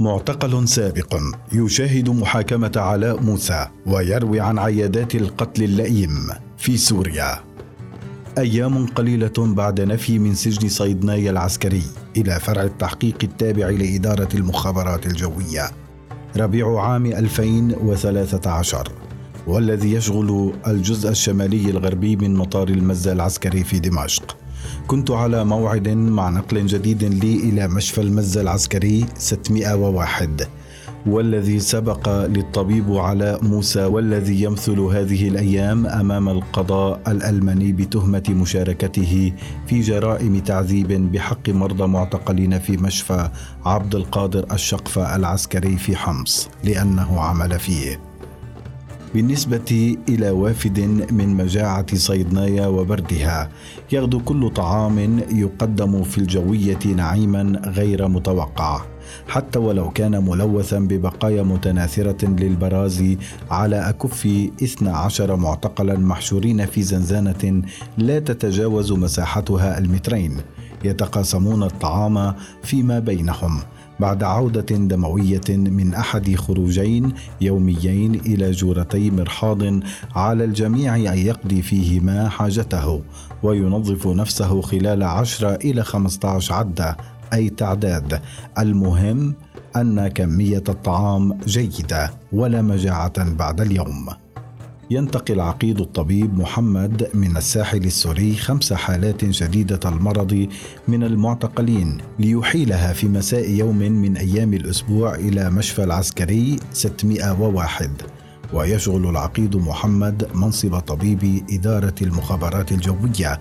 معتقل سابق يشاهد محاكمة علاء موسى ويروي عن عيادات القتل اللئيم في سوريا. أيام قليلة بعد نفي من سجن صيدنايا العسكري إلى فرع التحقيق التابع لإدارة المخابرات الجوية. ربيع عام 2013 والذي يشغل الجزء الشمالي الغربي من مطار المزة العسكري في دمشق. كنت على موعد مع نقل جديد لي إلى مشفى المزة العسكري 601 والذي سبق للطبيب علاء موسى والذي يمثل هذه الأيام أمام القضاء الألماني بتهمة مشاركته في جرائم تعذيب بحق مرضى معتقلين في مشفى عبد القادر الشقفة العسكري في حمص لأنه عمل فيه بالنسبة إلى وافد من مجاعة صيدنايا وبردها يغدو كل طعام يقدم في الجوية نعيما غير متوقع حتى ولو كان ملوثا ببقايا متناثرة للبراز على أكف 12 معتقلا محشورين في زنزانة لا تتجاوز مساحتها المترين يتقاسمون الطعام فيما بينهم. بعد عودة دموية من أحد خروجين يوميين إلى جورتي مرحاض على الجميع أن يقضي فيهما حاجته وينظف نفسه خلال عشرة إلى خمسة عشر عدة أي تعداد. المهم أن كمية الطعام جيدة ولا مجاعة بعد اليوم. ينتقل عقيد الطبيب محمد من الساحل السوري خمس حالات شديدة المرض من المعتقلين ليحيلها في مساء يوم من أيام الأسبوع إلى مشفى العسكري 601 ويشغل العقيد محمد منصب طبيب إدارة المخابرات الجوية.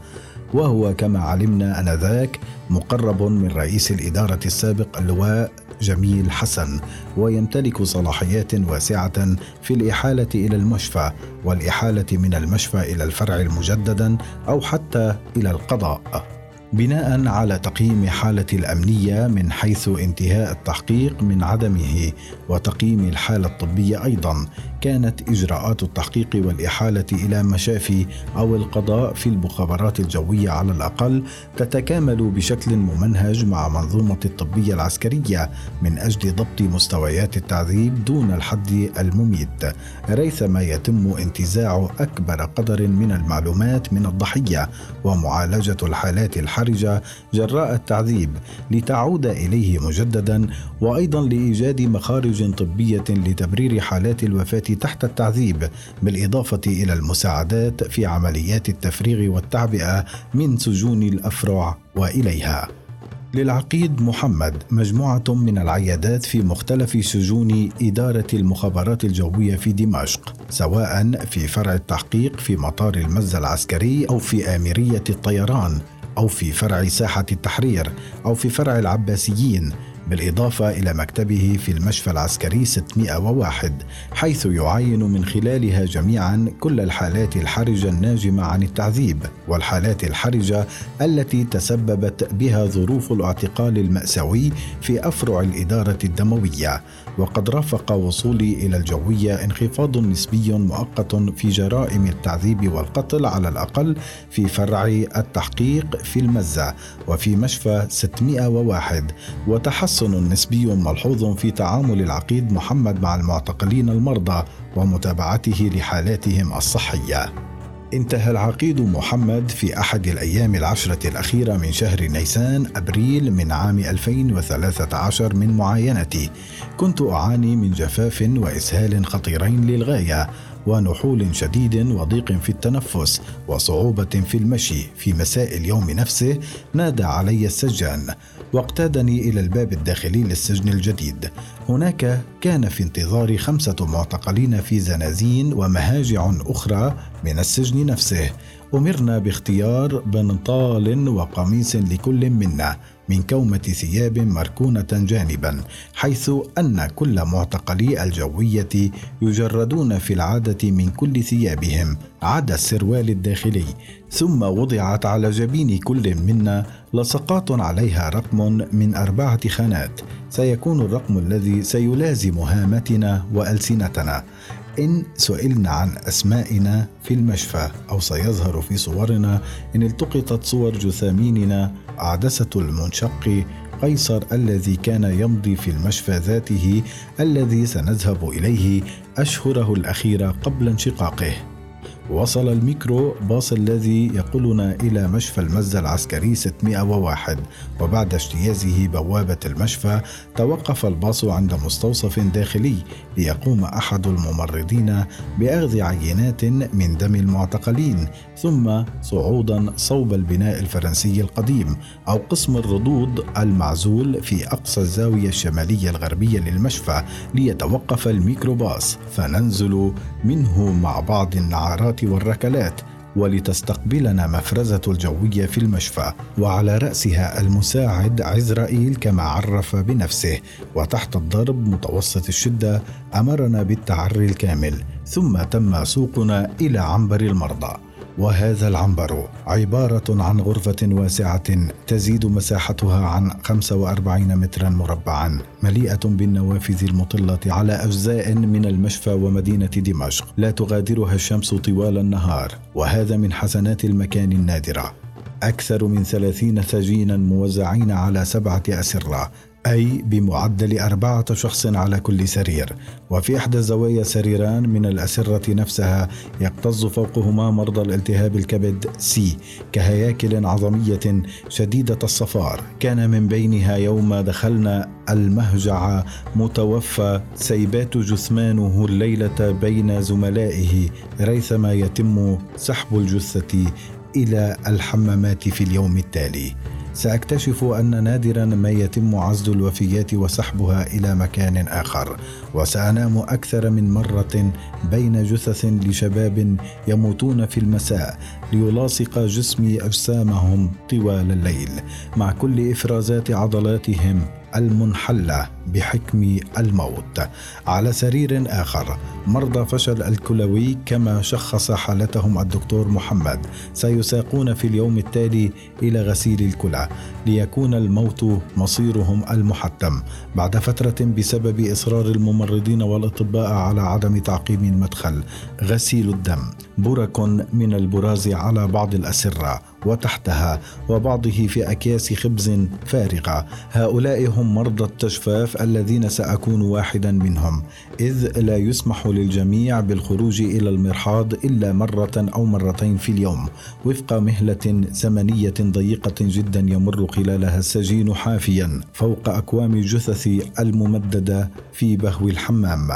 وهو كما علمنا آنذاك مقرب من رئيس الإدارة السابق اللواء جميل حسن ويمتلك صلاحيات واسعة في الإحالة إلى المشفى والإحالة من المشفى إلى الفرع المجددا أو حتى إلى القضاء. بناء على تقييم حالة الأمنية من حيث انتهاء التحقيق من عدمه وتقييم الحالة الطبية أيضا كانت إجراءات التحقيق والإحالة إلى مشافي أو القضاء في المخابرات الجوية على الأقل تتكامل بشكل ممنهج مع منظومة الطبية العسكرية من أجل ضبط مستويات التعذيب دون الحد المميت ريثما يتم انتزاع أكبر قدر من المعلومات من الضحية ومعالجة الحالات الحرجة جراء التعذيب لتعود إليه مجددا وأيضا لإيجاد مخارج طبية لتبرير حالات الوفاة تحت التعذيب بالإضافة إلى المساعدات في عمليات التفريغ والتعبئة من سجون الافرع وإليها. للعقيد محمد مجموعة من العيادات في مختلف سجون إدارة المخابرات الجوية في دمشق سواء في فرع التحقيق في مطار المزة العسكري أو في آمرية الطيران أو في فرع ساحة التحرير أو في فرع العباسيين بالإضافة إلى مكتبه في المشفى العسكري 601 حيث يعاين من خلالها جميعا كل الحالات الحرجة الناجمة عن التعذيب والحالات الحرجة التي تسببت بها ظروف الاعتقال المأساوي في أفرع الإدارة الدموية. وقد رافق وصولي إلى الجوية انخفاض نسبي مؤقت في جرائم التعذيب والقتل على الأقل في فرع التحقيق في المزة وفي مشفى 601 وتحسن تحسن نسبي ملحوظ في تعامل العقيد محمد مع المعتقلين المرضى ومتابعته لحالاتهم الصحية. انتهى العقيد محمد في أحد الأيام العشرة الأخيرة من شهر نيسان أبريل من عام 2013 من معاينتي كنت أعاني من جفاف وإسهال خطيرين للغاية ونحول شديد وضيق في التنفس وصعوبة في المشي في مساء اليوم نفسه نادى علي السجان واقتادني إلى الباب الداخلي للسجن الجديد. هناك كان في انتظاري خمسة معتقلين في زنازين ومهاجع أخرى من السجن نفسه. أمرنا باختيار بنطال وقميص لكل منا. من كومة ثياب مركونة جانبا حيث أن كل معتقلي الجوية يجردون في العادة من كل ثيابهم عدا السروال الداخلي. ثم وضعت على جبين كل منا لصقات عليها رقم من أربعة خانات. سيكون الرقم الذي سيلازم هامتنا وألسنتنا. إن سئلنا عن أسمائنا في المشفى أو سيظهر في صورنا إن التقطت صور جثاميننا عدسة المنشق قيصر الذي كان يمضي في المشفى ذاته الذي سنذهب إليه أشهره الاخيره قبل انشقاقه. وصل الميكرو باص الذي يقلنا إلى مشفى المزة العسكري 601 وبعد اجتيازه بوابة المشفى توقف الباص عند مستوصف داخلي ليقوم أحد الممرضين بأخذ عينات من دم المعتقلين ثم صعودا صوب البناء الفرنسي القديم أو قسم الردود المعزول في أقصى الزاوية الشمالية الغربية للمشفى ليتوقف الميكروباص. فننزل منه مع بعض النعارات والركلات ولتستقبلنا مفرزة الجوية في المشفى وعلى رأسها المساعد عزرائيل كما عرف بنفسه. وتحت الضرب متوسط الشدة أمرنا بالتعري الكامل ثم تم سوقنا إلى عنبر المرضى. وهذا العنبر عبارة عن غرفة واسعة تزيد مساحتها عن 45 مترا مربعا مليئة بالنوافذ المطلة على أجزاء من المشفى ومدينة دمشق. لا تغادرها الشمس طوال النهار وهذا من حسنات المكان النادرة. أكثر من ثلاثين سجينا موزعين على سبعة أسرة أي بمعدل أربعة شخص على كل سرير. وفي إحدى الزوايا سريران من الأسرة نفسها يكتظ فوقهما مرضى الالتهاب الكبد سي كهياكل عظمية شديدة الصفار. كان من بينها يوم دخلنا المهجع متوفى سيبات جثمانه الليلة بين زملائه ريثما يتم سحب الجثة إلى الحمامات في اليوم التالي. سأكتشف أن نادرا ما يتم عزل الوفيات وسحبها إلى مكان آخر وسأنام أكثر من مرة بين جثث لشباب يموتون في المساء ليلاصق جسمي أجسامهم طوال الليل مع كل إفرازات عضلاتهم. المنحله بحكم الموت. على سرير آخر مرضى فشل الكلوي كما شخص حالتهم الدكتور محمد. سيساقون في اليوم التالي إلى غسيل الكلى ليكون الموت مصيرهم المحتم. بعد فترة بسبب إصرار الممرضين والأطباء على عدم تعقيم المدخل غسيل الدم برك من البراز على بعض الأسرة. وتحتها وبعضه في أكياس خبز فارغة. هؤلاء هم مرضى التجفاف الذين سأكون واحدا منهم. إذ لا يسمح للجميع بالخروج إلى المرحاض إلا مرة أو مرتين في اليوم. وفق مهلة زمنيه ضيقة جدا يمر خلالها السجين حافيا فوق أكوام الجثث الممددة في بهو الحمام.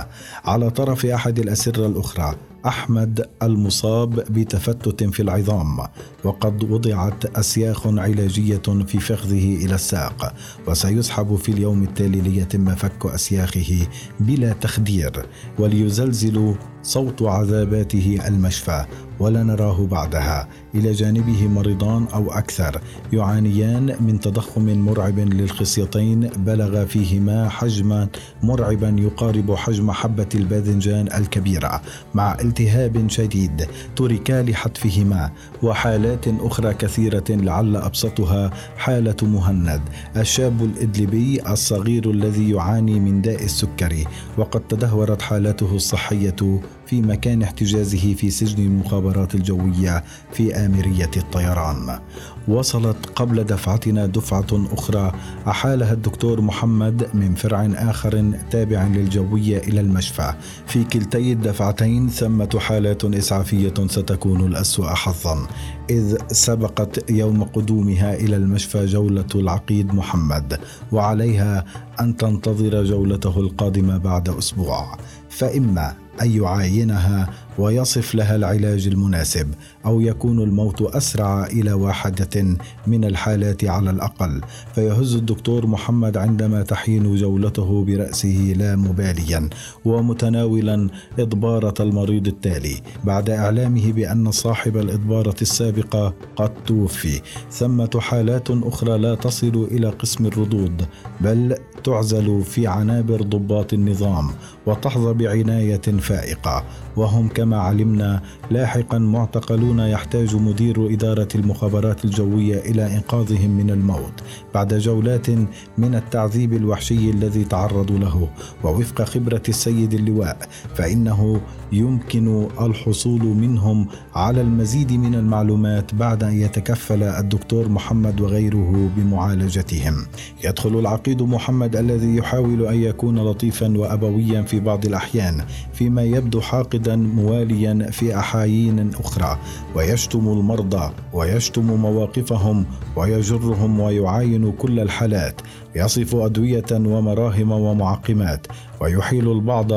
على طرف أحد الأسرة الأخرى أحمد المصاب بتفتت في العظام وقد وضعت أسياخ علاجية في فخذه إلى الساق وسيسحب في اليوم التالي ليتم فك أسياخه بلا تخدير وليزلزل صوت عذاباته المشفى ولا نراه بعدها. إلى جانبه مريضان أو أكثر. يعانيان من تضخم مرعب للخصيتين. بلغ فيهما حجما مرعبا يقارب حجم حبة الباذنجان الكبيرة. مع التهاب شديد تركا لحتفهما. وحالات أخرى كثيرة لعل أبسطها حالة مهند. الشاب الادلبي الصغير الذي يعاني من داء السكري. وقد تدهورت حالته الصحية في مكان احتجازه في سجن المخابرات الجوية في اميريه الطيران. وصلت قبل دفعتنا دفعة أخرى أحالها الدكتور محمد من فرع آخر تابع للجوية إلى المشفى. في كلتي الدفعتين ثمة حالات إسعافية ستكون الأسوأ حظا إذ سبقت يوم قدومها إلى المشفى جولة العقيد محمد وعليها أن تنتظر جولته القادمة بعد أسبوع. فإما أن يعاينها ويصف لها العلاج المناسب أو يكون الموت أسرع إلى واحدة من الحالات على الأقل. فيهز الدكتور محمد عندما تحين جولته برأسه لا مباليا ومتناولا اضباره المريض التالي بعد إعلامه بأن صاحب الاضباره السابقة قد توفي. ثمة حالات أخرى لا تصل إلى قسم الردود بل تعزل في عنابر ضباط النظام وتحظى بعناية فائقة. وهم كما علمنا. لاحقا معتقلون يحتاج مدير إدارة المخابرات الجوية إلى إنقاذهم من الموت بعد جولات من التعذيب الوحشي الذي تعرضوا له. ووفق خبرة السيد اللواء فإنه يمكن الحصول منهم على المزيد من المعلومات بعد أن يتكفل الدكتور محمد وغيره بمعالجتهم. يدخل العقيد محمد الذي يحاول أن يكون لطيفا وابويا في بعض الأحيان فيما يبدو حاقدا مواليا في أحايين أخرى ويشتم المرضى ويشتم مواقفهم ويجرهم ويعاين كل الحالات. يصف أدوية ومراهم ومعقمات ويحيل البعض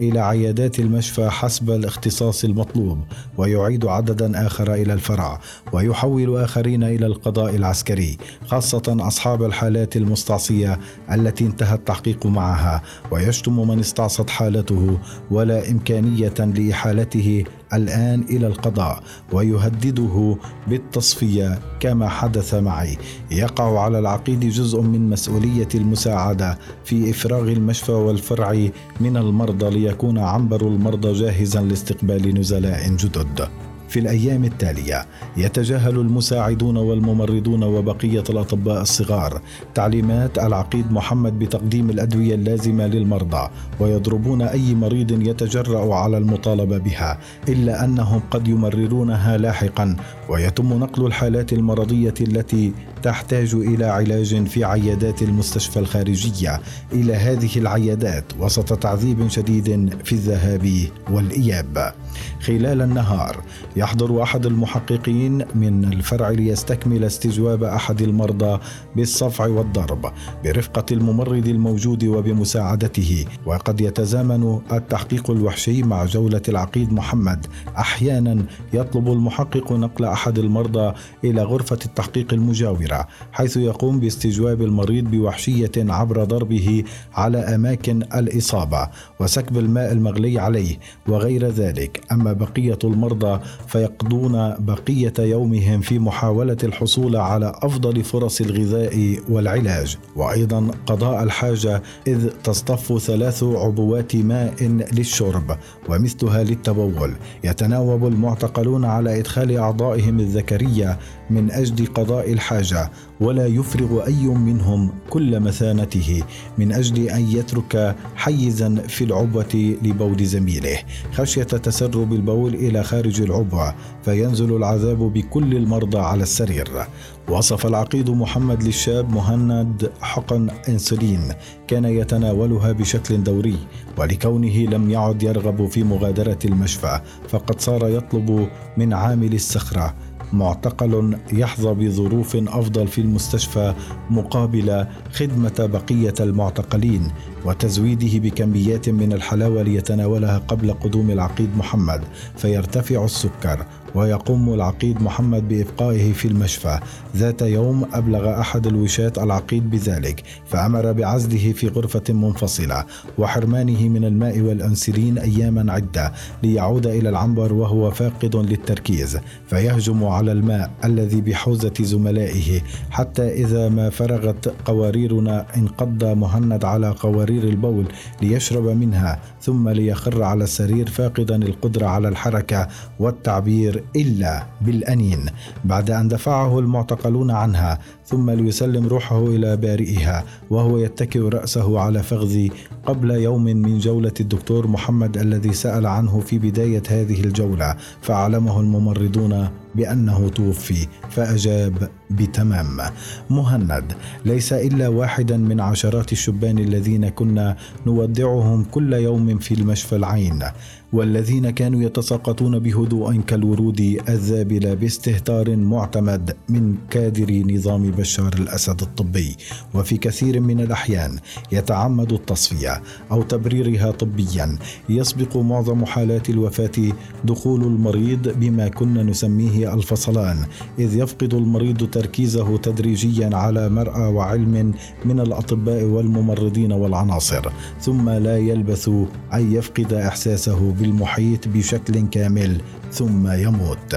إلى عيادات المشفى حسب الاختصاص المطلوب ويعيد عددا آخر إلى الفرع ويحول آخرين إلى القضاء العسكري خاصة أصحاب الحالات المستعصية التي انتهى التحقيق معها ويشتم من استعصت حالته ولا إمكانية لإحالته الآن إلى القضاء ويهدده بالتصفية كما حدث معي. يقع على العقيد جزء من مسؤولية المساعدة في إفراغ المشفى والفرع من المرضى ليكون عنبر المرضى جاهزا لاستقبال نزلاء جدد. في الأيام التالية. يتجاهل المساعدون والممرضون وبقية الأطباء الصغار تعليمات العقيد محمد بتقديم الأدوية اللازمة للمرضى ويضربون أي مريض يتجرأ على المطالبة بها إلا أنهم قد يمررونها لاحقا ويتم نقل الحالات المرضية التي تحتاج إلى علاج في عيادات المستشفى الخارجية إلى هذه العيادات وسط تعذيب شديد في الذهاب والإياب. خلال النهار يحضر أحد المحققين من الفرع ليستكمل استجواب أحد المرضى بالصفع والضرب برفقة الممرض الموجود وبمساعدته. وقد يتزامن التحقيق الوحشي مع جولة العقيد محمد. أحيانا يطلب المحقق نقل أحد المرضى إلى غرفة التحقيق المجاورة حيث يقوم باستجواب المريض بوحشية عبر ضربه على أماكن الإصابة وسكب الماء المغلي عليه وغير ذلك. أما بقية المرضى فيقضون بقية يومهم في محاولة الحصول على أفضل فرص الغذاء والعلاج. وأيضا قضاء الحاجة إذ تصطف ثلاث عبوات ماء للشرب ومثلها للتبول. يتناوب المعتقلون على إدخال أعضائهم الذكرية من أجل قضاء الحاجة ولا يفرغ أي منهم كل مثانته من أجل أن يترك حيزا في العبوة لبول زميله. خشية تسرب البول إلى خارج العبوة فينزل العذاب بكل المرضى على السرير. وصف العقيد محمد للشاب مهند حقن إنسولين كان يتناولها بشكل دوري ولكونه لم يعد يرغب في مغادرة المشفى فقد صار يطلب من عامل الصخرة معتقل يحظى بظروف أفضل في المستشفى مقابل خدمة بقية المعتقلين وتزويده بكميات من الحلاوة ليتناولها قبل قدوم العقيد محمد فيرتفع السكر ويقوم العقيد محمد بإبقائه في المشفى. ذات يوم أبلغ أحد الوشاة العقيد بذلك فأمر بعزله في غرفة منفصلة وحرمانه من الماء والأنسلين أياما عدة ليعود إلى العنبر وهو فاقد للتركيز. فيهجم على الماء الذي بحوزة زملائه حتى إذا ما فرغت قواريرنا انقض مهند على قوارير البول ليشرب منها ثم ليخر على السرير فاقدا القدرة على الحركة والتعبير إلا بالأنين بعد أن دفعه المعتقلون عنها ثم ليسلم روحه إلى بارئها وهو يتكئ رأسه على فخذي قبل يوم من جولة الدكتور محمد الذي سأل عنه في بداية هذه الجولة فاعلمه الممرضون بأنه توفي فأجاب بتمام. مهند ليس إلا واحدا من عشرات الشبان الذين كنا نودعهم كل يوم في المشفى العين والذين كانوا يتساقطون بهدوء كالورود الذابلة باستهتار معتمد من كادر نظام بشار الأسد الطبي وفي كثير من الأحيان يتعمد التصفية أو تبريرها طبيا يسبق معظم حالات الوفاة دخول المريض بما كنا نسميه الفصلان إذ يفقد المريض تركيزه تدريجيا على مرأى وعلم من الأطباء والممرضين والعناصر ثم لا يلبث أن يفقد إحساسه بالمحيط بشكل كامل ثم يموت.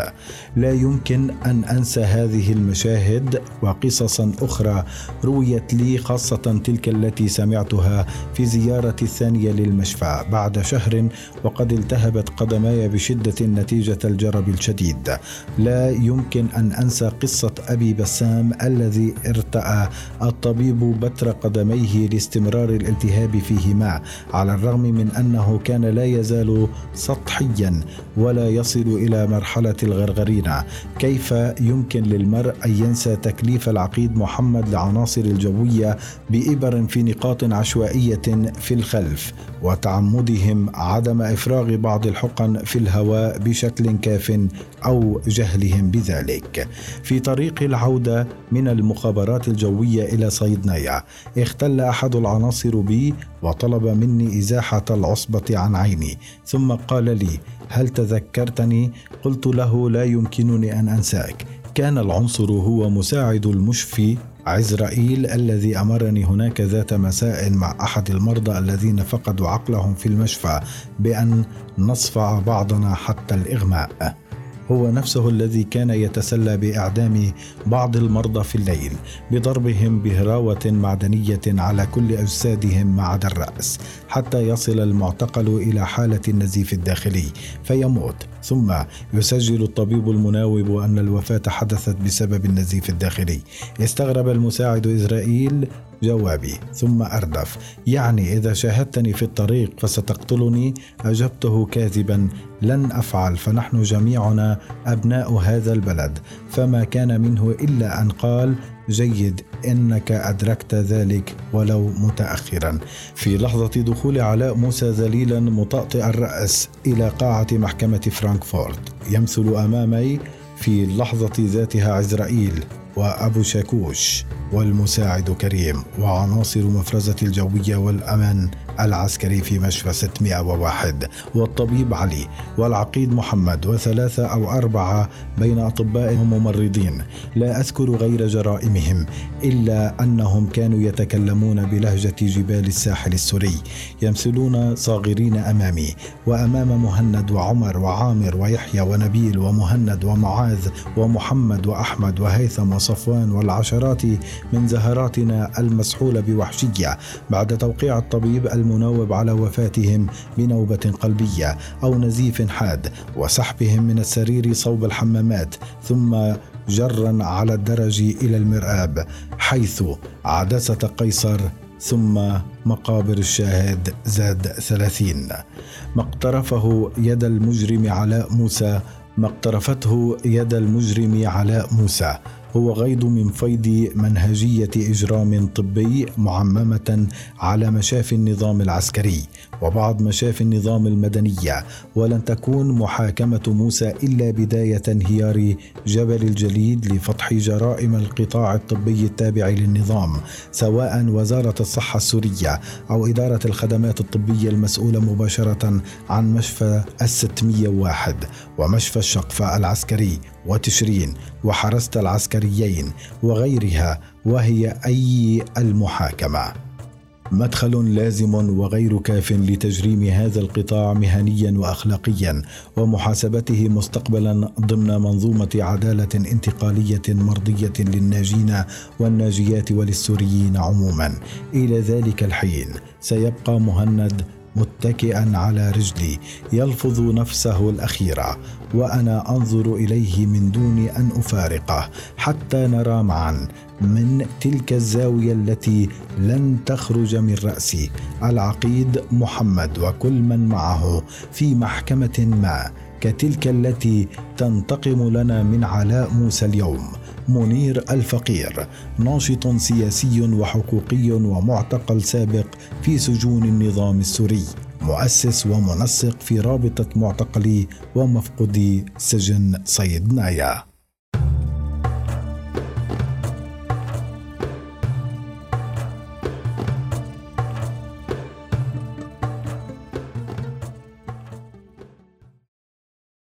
لا يمكن أن أنسى هذه المشاهد وقيل قصصا أخرى. رويت لي خاصة تلك التي سمعتها في زيارتي الثانية للمشفى بعد شهر وقد التهبت قدماي بشدة نتيجة الجرب الشديد. لا يمكن أن أنسى قصة أبي بسام الذي ارتأى الطبيب بتر قدميه لاستمرار الالتهاب فيهما على الرغم من أنه كان لا يزال سطحيا ولا يصل إلى مرحلة الغرغرينة. كيف يمكن للمرء أن ينسى تكليف العقيد محمد لعناصر الجوية بإبر في نقاط عشوائية في الخلف وتعمدهم عدم إفراغ بعض الحقن في الهواء بشكل كاف أو جهلهم بذلك. في طريق العودة من المخابرات الجوية إلى صيدنايا اختل أحد العناصر بي وطلب مني إزاحة العصبة عن عيني ثم قال لي هل تذكرتني؟ قلت له لا يمكنني أن أنساك. كان العنصر هو مساعد المشفي عزرائيل الذي أمرني هناك ذات مساء مع أحد المرضى الذين فقدوا عقلهم في المشفى بأن نصفع بعضنا حتى الإغماء. هو نفسه الذي كان يتسلى بأعدام بعض المرضى في الليل بضربهم بهراوة معدنية على كل أجسادهم ما عدا الرأس حتى يصل المعتقل إلى حالة النزيف الداخلي فيموت. ثم يسجل الطبيب المناوب أن الوفاة حدثت بسبب النزيف الداخلي. استغرب المساعد إسرائيل جوابي ثم أردف يعني إذا شاهدتني في الطريق فستقتلني أجبته كاذبا لن أفعل فنحن جميعنا أبناء هذا البلد. فما كان منه إلا أن قال جيد إنك أدركت ذلك ولو متاخرا. في لحظة دخول علاء موسى ذليلا مطأطئ الرأس إلى قاعة محكمة فرانكفورت. يمثل أمامي في اللحظه ذاتها عزرائيل. وأبو شاكوش والمساعد كريم وعناصر مفرزة الجوية والأمان العسكري في مشفى 601 والطبيب علي والعقيد محمد وثلاثة أو أربعة بين أطباء وممرضين. لا أذكر غير جرائمهم إلا أنهم كانوا يتكلمون بلهجة جبال الساحل السوري يمثلون صاغرين أمامي وأمام مهند وعمر وعامر ويحيى ونبيل ومهند ومعاذ ومحمد وأحمد وهيثم وصفوان والعشرات من زهراتنا المسحولة بوحشية. بعد توقيع الطبيب المنوب على وفاتهم بنوبة قلبية أو نزيف حاد وسحبهم من السرير صوب الحمامات ثم جرا على الدرج إلى المرآب حيث عدسة قيصر ثم مقابر الشاهد زاد ثلاثين. ما اقترفه يد المجرم علاء موسى ما اقترفته يد المجرم علاء موسى. هو غيض من فيض منهجية إجرام طبي معممة على مشافي النظام العسكري وبعض مشافي النظام المدنية ولن تكون محاكمة موسى إلا بداية انهيار جبل الجليد لفتح جرائم القطاع الطبي التابع للنظام سواء وزارة الصحة السورية أو إدارة الخدمات الطبية المسؤولة مباشرة عن مشفى الستمية واحد ومشفى الشقفة العسكري. وتشرين وحرست العسكريين وغيرها وهي أي المحاكمة. مدخل لازم وغير كاف لتجريم هذا القطاع مهنيا واخلاقيا ومحاسبته مستقبلا ضمن منظومة عدالة انتقالية مرضية للناجين والناجيات وللسوريين عموما. إلى ذلك الحين سيبقى مهند متكئا على رجلي يلفظ نفسه الاخيره وأنا أنظر إليه من دون أن أفارقه حتى نرى معا من تلك الزاوية التي لن تخرج من رأسي العقيد محمد وكل من معه في محكمة ما كتلك التي تنتقم لنا من علاء موسى اليوم. منير الفقير ناشط سياسي وحقوقي ومعتقل سابق في سجون النظام السوري مؤسس ومنسق في رابطة معتقلي ومفقودي سجن صيدنايا